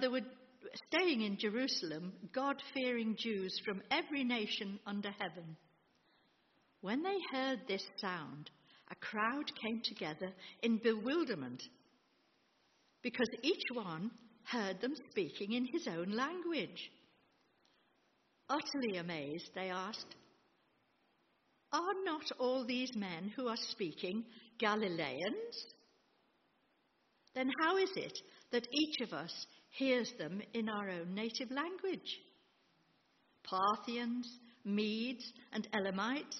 there were staying in Jerusalem God fearing Jews from every nation under heaven. When they heard this sound, a crowd came together in bewilderment because each one heard them speaking in his own language. Utterly amazed, they asked, Are not all these men who are speaking Galileans? Then how is it that each of us hears them in our own native language? Parthians, Medes, and Elamites,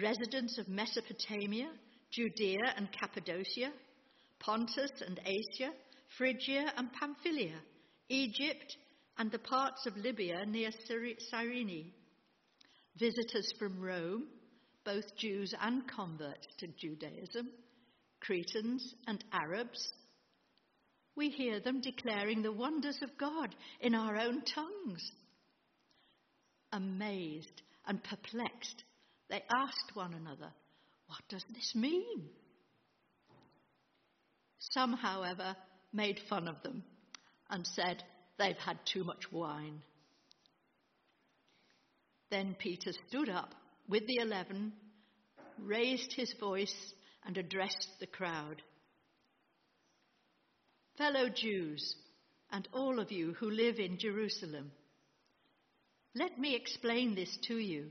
residents of Mesopotamia, Judea and Cappadocia, Pontus and Asia, Phrygia and Pamphylia, Egypt, and the parts of Libya near Cyrene. Visitors from Rome, both Jews and converts to Judaism, Cretans and Arabs. We hear them declaring the wonders of God in our own tongues. Amazed and perplexed, they asked one another, What does this mean? Some, however, made fun of them and said they've had too much wine. Then Peter stood up with the eleven, raised his voice, and addressed the crowd. Fellow Jews, and all of you who live in Jerusalem, let me explain this to you.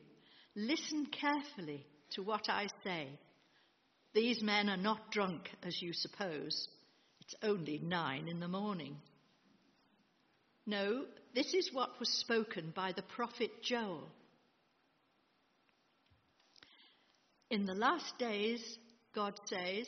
Listen carefully to what I say. These men are not drunk, as you suppose. It's only nine in the morning. No, this is what was spoken by the prophet Joel. In the last days, God says,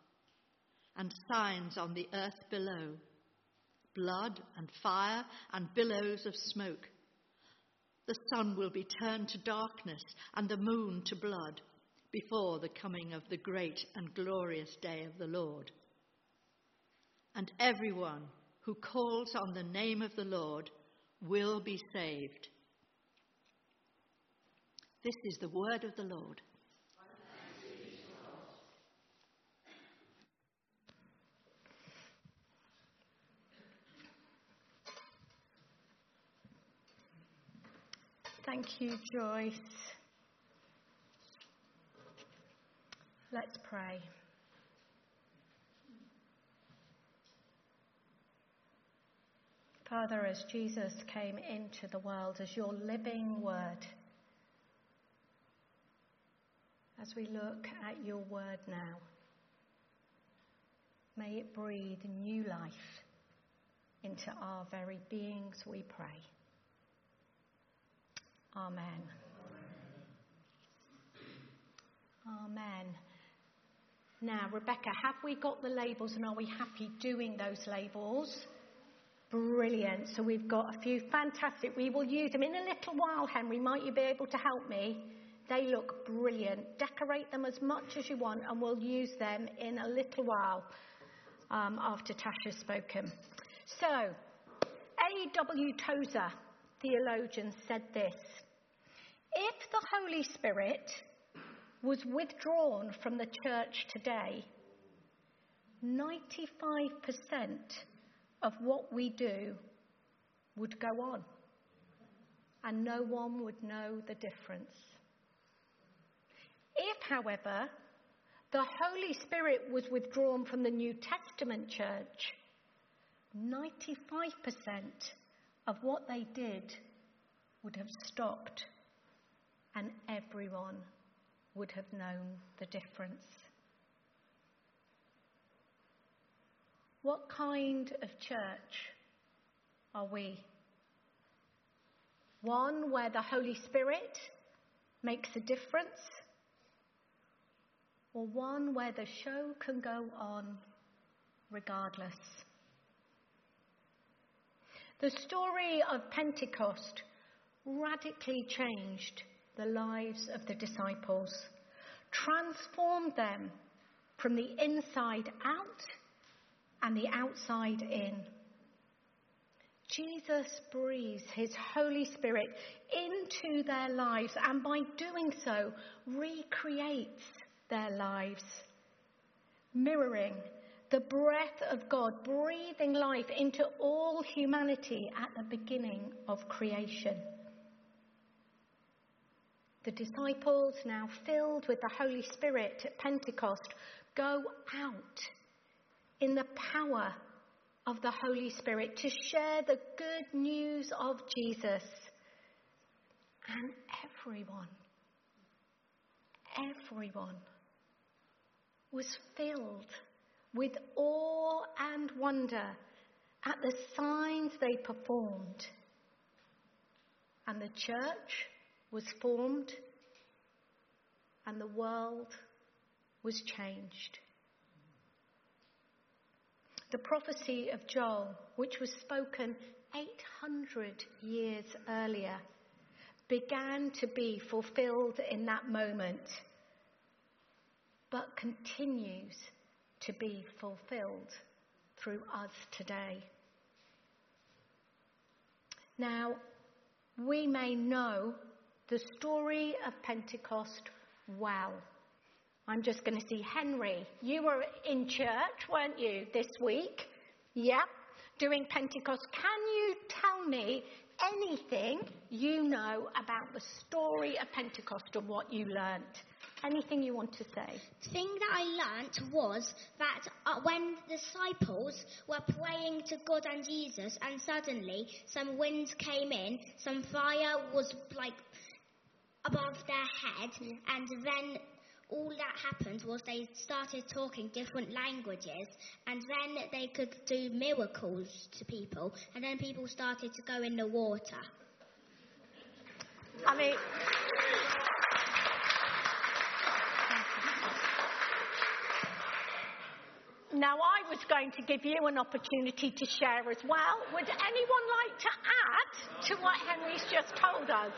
and signs on the earth below blood and fire and billows of smoke. The sun will be turned to darkness and the moon to blood before the coming of the great and glorious day of the Lord and everyone who calls on the name of the Lord will be saved. This is the word of the Lord. Thank you, Joyce. Let's pray. Father, as Jesus came into the world as your living word, as we look at your word now, may it breathe new life into our very beings, we pray. Amen. Amen. Now, Rebecca, have we got the labels and are we happy doing those labels? Brilliant. So we've got a few fantastic. We will use them in a little while, Henry. Might you be able to help me? They look brilliant. Decorate them as much as you want, and we'll use them in a little while um, after Tasha's spoken. So, A.W. Tozer, theologian, said this If the Holy Spirit was withdrawn from the church today, 95% of what we do would go on, and no one would know the difference. If, however, the Holy Spirit was withdrawn from the New Testament church, 95% of what they did would have stopped, and everyone would have known the difference. What kind of church are we? One where the Holy Spirit makes a difference? Or one where the show can go on regardless? The story of Pentecost radically changed the lives of the disciples, transformed them from the inside out and the outside in. Jesus breathes his Holy Spirit into their lives and by doing so recreates their lives, mirroring the breath of God, breathing life into all humanity at the beginning of creation. The disciples, now filled with the Holy Spirit at Pentecost, go out in the power of the Holy Spirit to share the good news of Jesus. And everyone, everyone was filled with awe and wonder at the signs they performed. And the church was formed and the world was changed. The prophecy of Joel, which was spoken 800 years earlier, began to be fulfilled in that moment, but continues to be fulfilled through us today. Now, we may know the story of Pentecost well. I'm just going to see Henry. You were in church, weren't you, this week? Yep, doing Pentecost. Can you tell me anything you know about the story of Pentecost and what you learnt? Anything you want to say? The thing that I learnt was that uh, when the disciples were praying to God and Jesus, and suddenly some winds came in, some fire was like above their head, and then all that happened was they started talking different languages, and then they could do miracles to people, and then people started to go in the water. I mean, Now, I was going to give you an opportunity to share as well. Would anyone like to add to what Henry's just told us?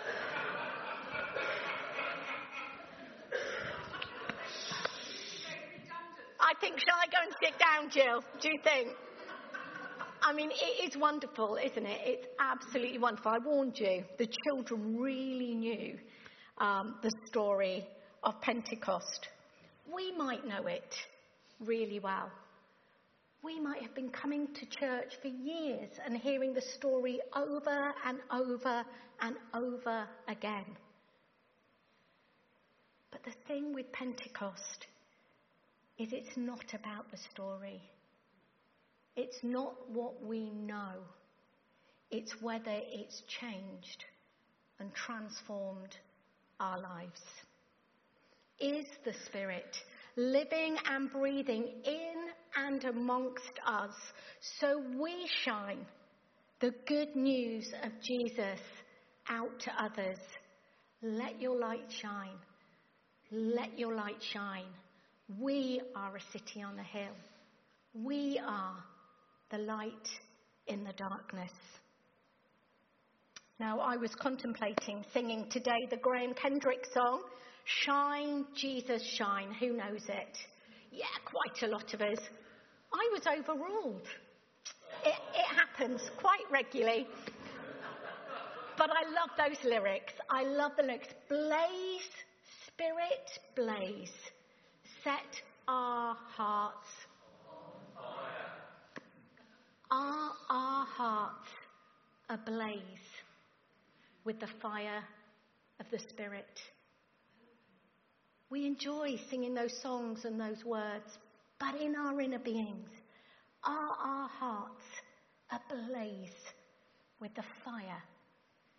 I think, shall I go and sit down, Jill? Do you think? I mean, it is wonderful, isn't it? It's absolutely wonderful. I warned you, the children really knew um, the story of Pentecost. We might know it really well. We might have been coming to church for years and hearing the story over and over and over again. But the thing with Pentecost is it's not about the story. It's not what we know. It's whether it's changed and transformed our lives. Is the Spirit living and breathing in and amongst us so we shine the good news of Jesus out to others? Let your light shine. Let your light shine. We are a city on a hill. We are the light in the darkness. Now, I was contemplating singing today the Graham Kendrick song, Shine, Jesus, Shine. Who knows it? Yeah, quite a lot of us. I was overruled. It, it happens quite regularly. But I love those lyrics. I love the lyrics. Blaze, Spirit, blaze set our hearts. Are our hearts ablaze with the fire of the Spirit? We enjoy singing those songs and those words, but in our inner beings, are our hearts ablaze with the fire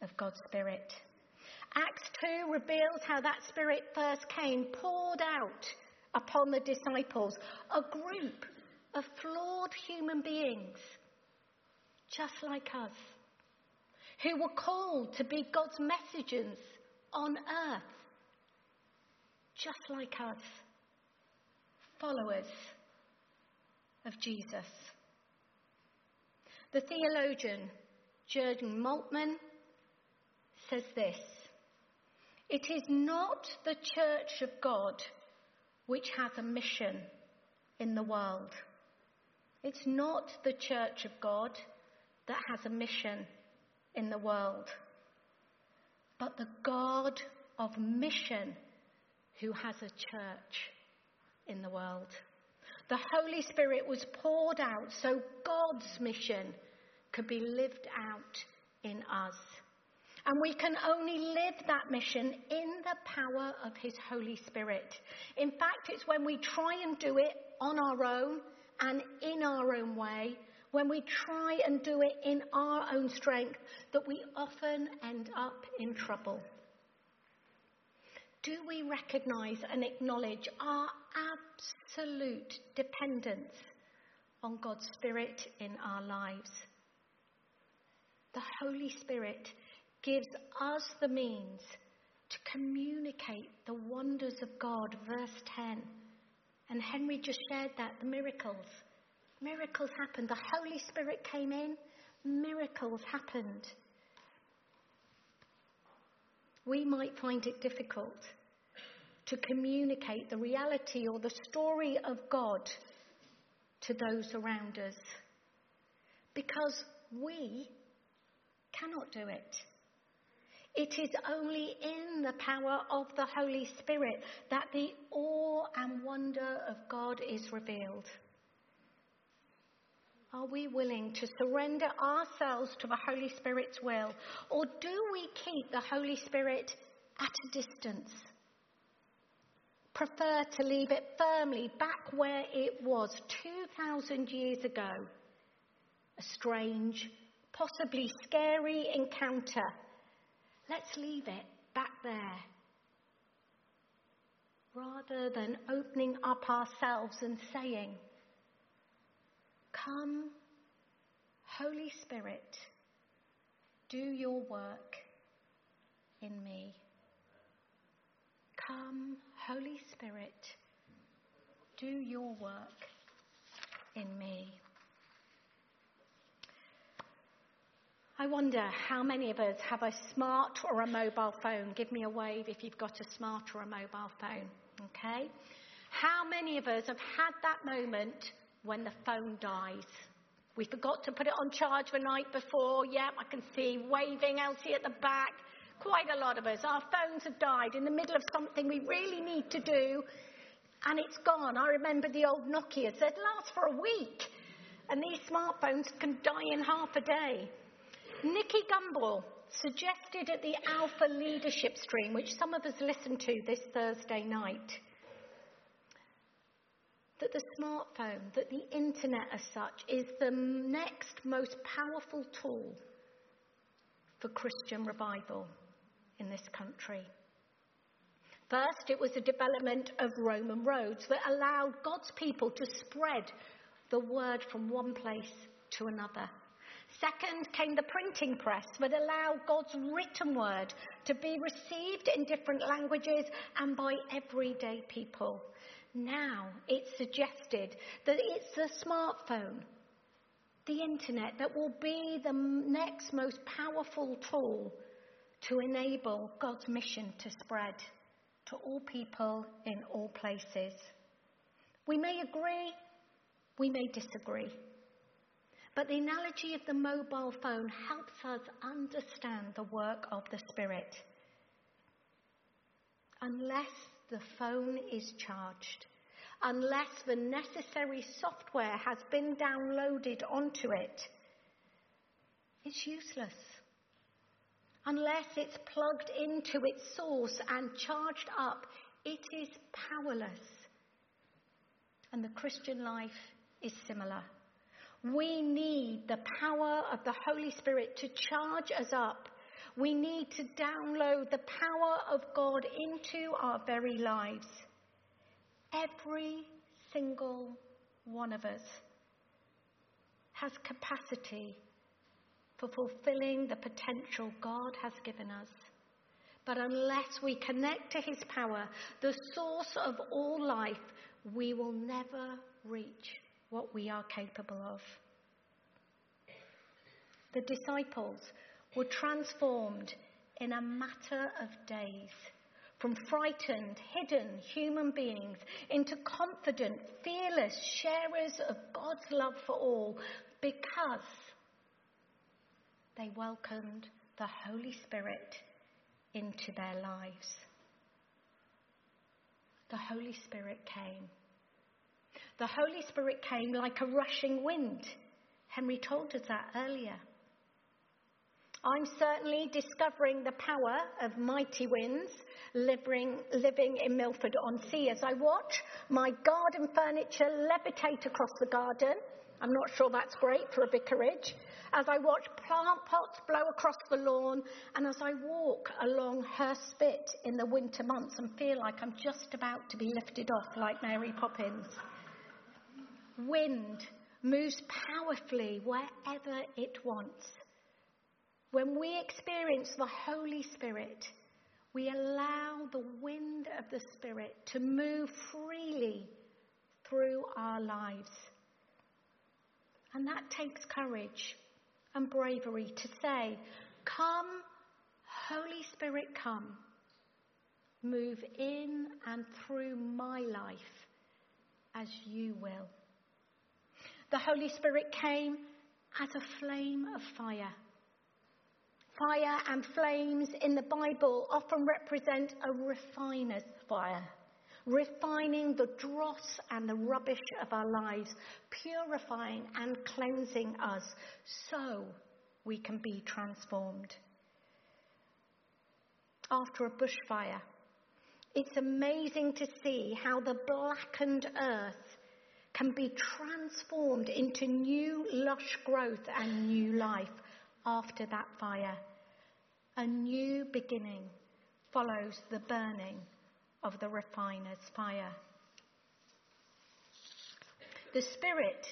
of God's Spirit? Acts 2 reveals how that Spirit first came, poured out upon the disciples, a group of flawed human beings, just like us, who were called to be God's messengers on earth, just like us, followers of Jesus. The theologian Jurgen Moltmann, says this It is not the church of God which has a mission in the world. It's not the church of God that has a mission in the world, but the God of mission who has a church in the world. The Holy Spirit was poured out so God's mission could be lived out in us. And we can only live that mission in the power of His Holy Spirit. In fact, it's when we try and do it on our own and in our own way, when we try and do it in our own strength, that we often end up in trouble. Do we recognize and acknowledge our absolute dependence on God's Spirit in our lives? The Holy Spirit gives us the means to communicate the wonders of God. Verse 10. And Henry just shared that the miracles. Miracles happened. The Holy Spirit came in, miracles happened. We might find it difficult to communicate the reality or the story of God to those around us because we cannot do it. It is only in the power of the Holy Spirit that the awe and wonder of God is revealed. Are we willing to surrender ourselves to the Holy Spirit's will? Or do we keep the Holy Spirit at a distance? Prefer to leave it firmly back where it was 2,000 years ago? A strange, possibly scary encounter Let's leave it back there. Rather than opening up ourselves and saying, Come, Holy Spirit, do your work in me. Come, Holy Spirit, do your work in me. I wonder how many of us have a smart or a mobile phone. Give me a wave if you've got a smart or a mobile phone. Okay? How many of us have had that moment when the phone dies? We forgot to put it on charge the night before. Yep, I can see waving Elsie at the back. Quite a lot of us. Our phones have died in the middle of something we really need to do, and it's gone. I remember the old Nokia said last for a week, and these smartphones can die in half a day. Nicky Gumbel suggested at the Alpha Leadership Stream, which some of us listened to this Thursday night, that the smartphone, that the internet as such, is the next most powerful tool for Christian revival in this country. First, it was the development of Roman roads that allowed God's people to spread the word from one place to another. Second came the printing press that allowed God's written word to be received in different languages and by everyday people. Now it's suggested that it's the smartphone, the internet, that will be the next most powerful tool to enable God's mission to spread to all people in all places. We may agree, we may disagree. But the analogy of the mobile phone helps us understand the work of the Spirit. Unless the phone is charged, unless the necessary software has been downloaded onto it, it's useless. Unless it's plugged into its source and charged up, it is powerless. And the Christian life is similar. We need the power of the Holy Spirit to charge us up. We need to download the power of God into our very lives. Every single one of us has capacity for fulfilling the potential God has given us. But unless we connect to His power, the source of all life, we will never reach what we are capable of. the disciples, were transformed in a matter of days from frightened, hidden human beings into confident, fearless sharers of God's love for all because they welcomed the Holy Spirit into their lives. The Holy Spirit came. The Holy Spirit came like a rushing wind. Henry told us that earlier. I'm certainly discovering the power of mighty winds living, living in Milford on Sea as I watch my garden furniture levitate across the garden. I'm not sure that's great for a vicarage. As I watch plant pots blow across the lawn, and as I walk along Hurst Spit in the winter months and feel like I'm just about to be lifted off like Mary Poppins. Wind moves powerfully wherever it wants. When we experience the Holy Spirit, we allow the wind of the Spirit to move freely through our lives. And that takes courage and bravery to say, Come, Holy Spirit, come. Move in and through my life as you will. The Holy Spirit came as a flame of fire Fire and flames in the Bible often represent a refiner's fire, refining the dross and the rubbish of our lives, purifying and cleansing us so we can be transformed. After a bushfire, it's amazing to see how the blackened earth can be transformed into new lush growth and new life after that fire. A new beginning follows the burning of the refiner's fire. The Spirit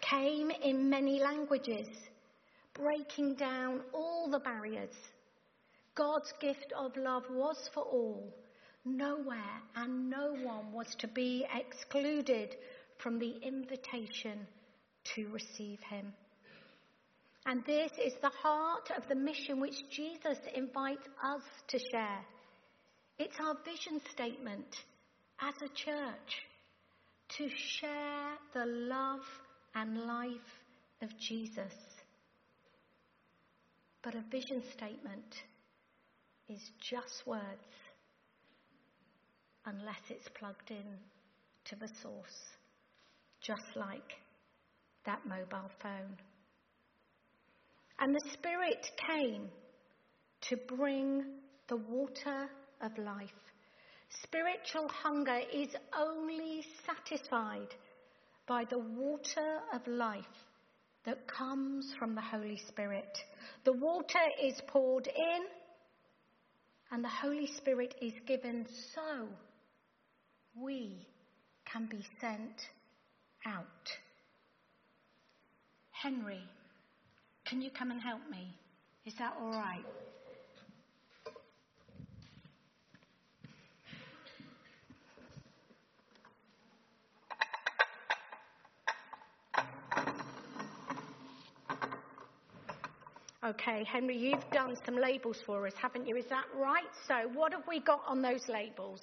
came in many languages, breaking down all the barriers. God's gift of love was for all. Nowhere and no one was to be excluded from the invitation to receive Him. And this is the heart of the mission which Jesus invites us to share. It's our vision statement as a church to share the love and life of Jesus. But a vision statement is just words unless it's plugged in to the source, just like that mobile phone. And the Spirit came to bring the water of life. Spiritual hunger is only satisfied by the water of life that comes from the Holy Spirit. The water is poured in and the Holy Spirit is given so we can be sent out. Henry can you come and help me? Is that all right? Okay, Henry, you've done some labels for us, haven't you? Is that right? So, what have we got on those labels?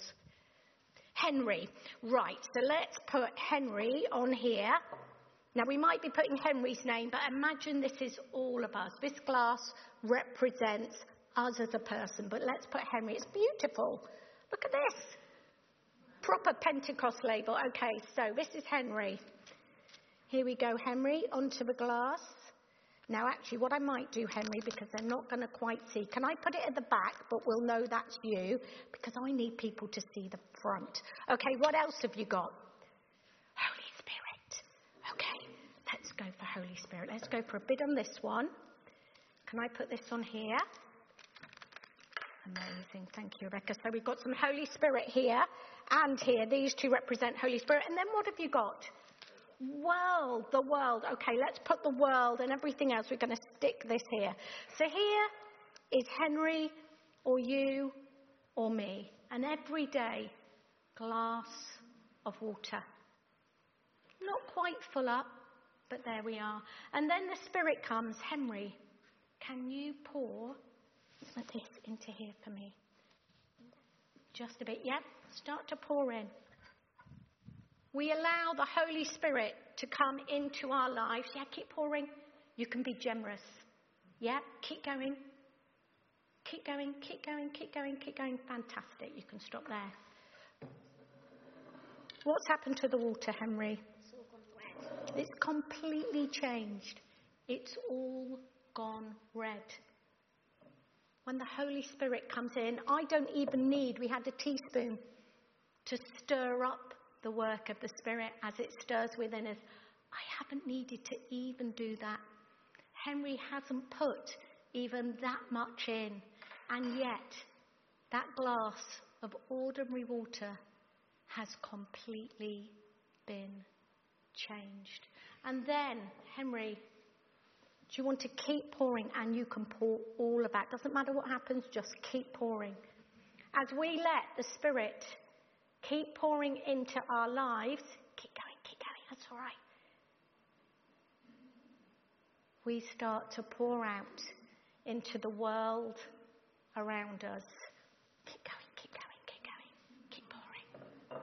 Henry. Right, so let's put Henry on here. Now, we might be putting Henry's name, but imagine this is all of us. This glass represents us as a person, but let's put Henry. It's beautiful. Look at this. Proper Pentecost label. Okay, so this is Henry. Here we go, Henry, onto the glass. Now, actually, what I might do, Henry, because they're not going to quite see, can I put it at the back, but we'll know that's you, because I need people to see the front. Okay, what else have you got? go for Holy Spirit. Let's go for a bit on this one. Can I put this on here? Amazing. Thank you, Rebecca. So we've got some Holy Spirit here and here. These two represent Holy Spirit. And then what have you got? World, the world. Okay, let's put the world and everything else. We're going to stick this here. So here is Henry or you or me. An everyday glass of water. Not quite full up, But there we are. And then the Spirit comes. Henry, can you pour some of this into here for me? Just a bit. Yep. Start to pour in. We allow the Holy Spirit to come into our lives. Yeah, keep pouring. You can be generous. Yeah, keep going. Keep going, keep going, keep going, keep going. Fantastic. You can stop there. What's happened to the water, Henry? It's completely changed. It's all gone red. When the Holy Spirit comes in, I don't even need, we had a teaspoon to stir up the work of the Spirit as it stirs within us. I haven't needed to even do that. Henry hasn't put even that much in. And yet, that glass of ordinary water has completely been changed. And then, Henry, do you want to keep pouring? And you can pour all of that. Doesn't matter what happens, just keep pouring. As we let the Spirit keep pouring into our lives, keep going, keep going, that's all right. We start to pour out into the world around us. Keep going, keep going, keep pouring.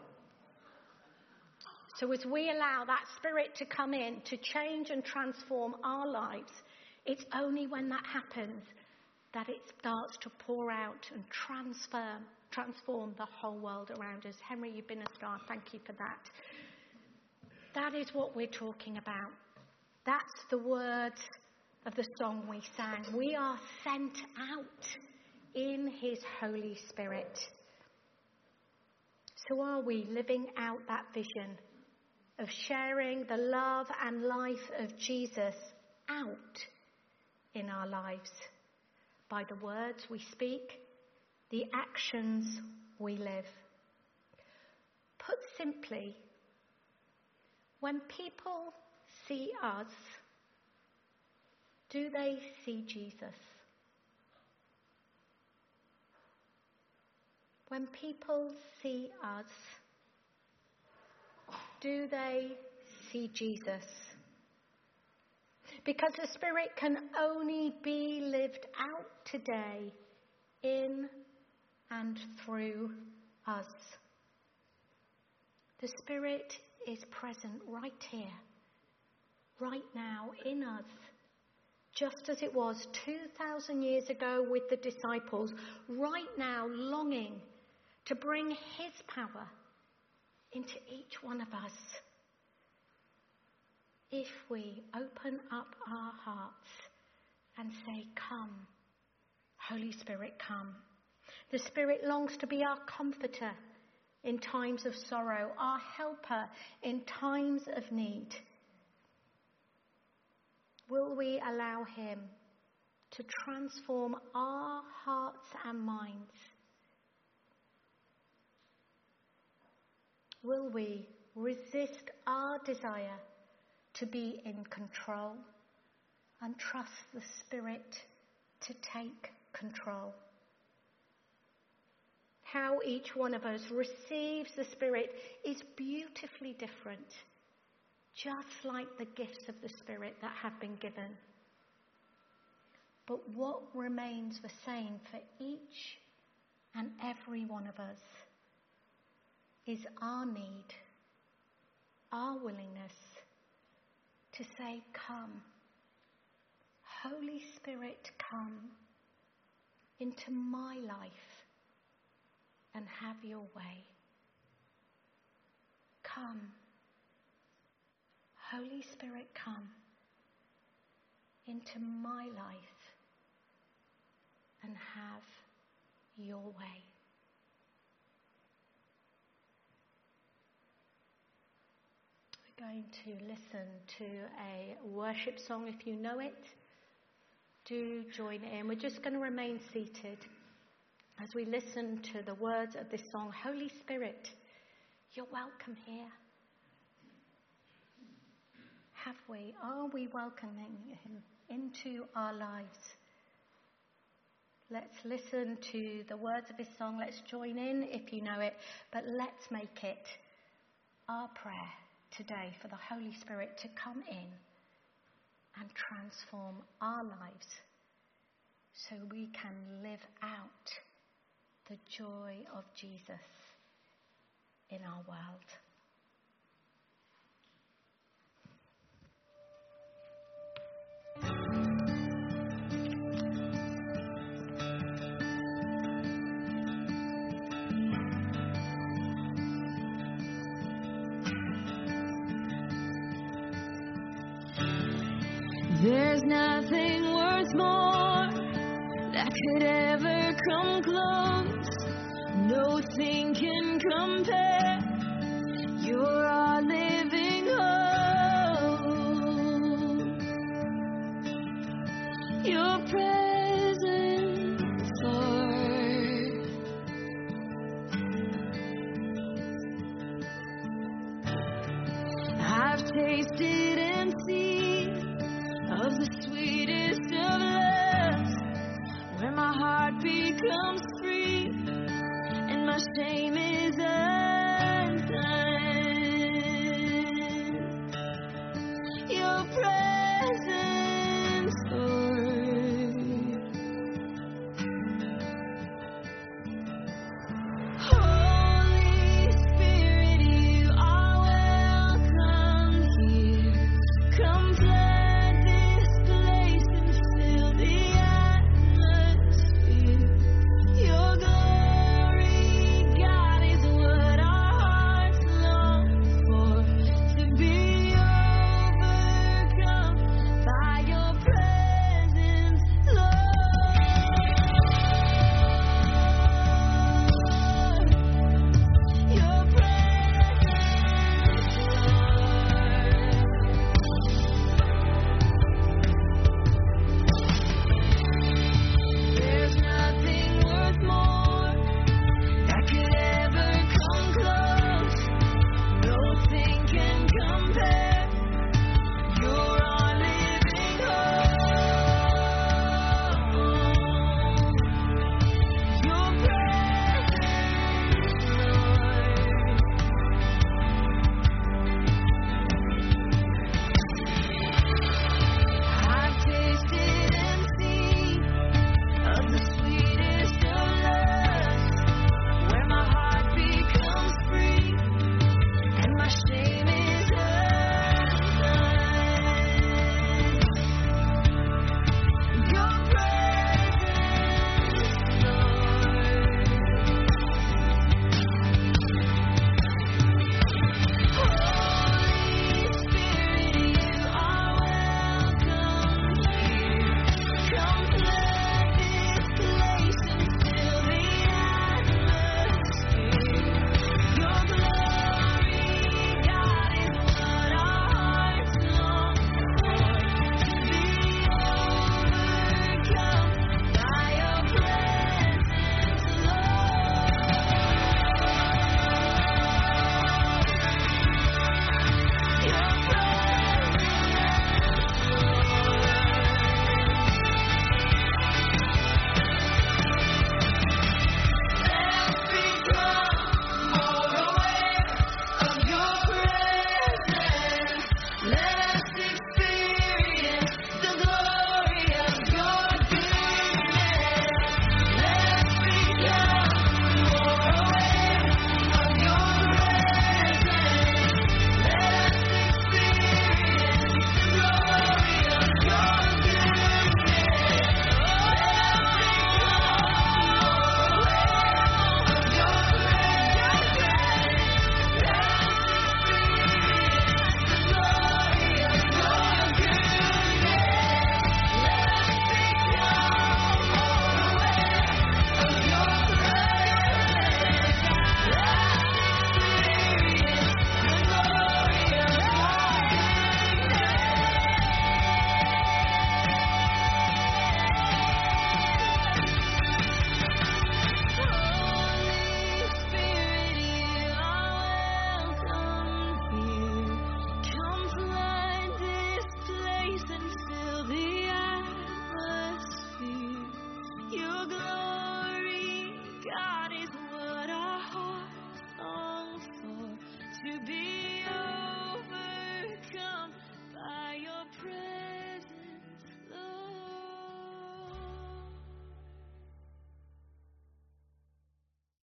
So, as we allow that Spirit to come in to change and transform our lives, it's only when that happens that it starts to pour out and transform, transform the whole world around us. Henry, you've been a star. Thank you for that. That is what we're talking about. That's the words of the song we sang. We are sent out in His Holy Spirit. So, are we living out that vision of sharing the love and life of Jesus out in our lives by the words we speak, the actions we live? Put simply, when people see us, do they see Jesus? When people see us, do they see Jesus? Because the Spirit can only be lived out today in and through us. The Spirit is present right here, right now in us just as it was 2,000 years ago with the disciples, right now longing to bring His power into each one of us. If we open up our hearts and say, Come, Holy Spirit, come. The Spirit longs to be our comforter in times of sorrow, our helper in times of need. Will we allow Him to transform our hearts and minds Will we resist our desire to be in control and trust the Spirit to take control? How each one of us receives the Spirit is beautifully different, just like the gifts of the Spirit that have been given. But what remains the same for each and every one of us is our need, our willingness to say, Come. Holy Spirit, come into my life and have your way. Come. Holy Spirit, come into my life and have your way. Going to listen to a worship song if you know it. Do join in. We're just going to remain seated as we listen to the words of this song. Holy Spirit, you're welcome here. Have we? Are we welcoming Him into our lives? Let's listen to the words of this song. Let's join in if you know it, but let's make it our prayer today for the Holy Spirit to come in and transform our lives so we can live out the joy of Jesus in our world. There's nothing worth more that could ever come close. Nothing can compare. You're our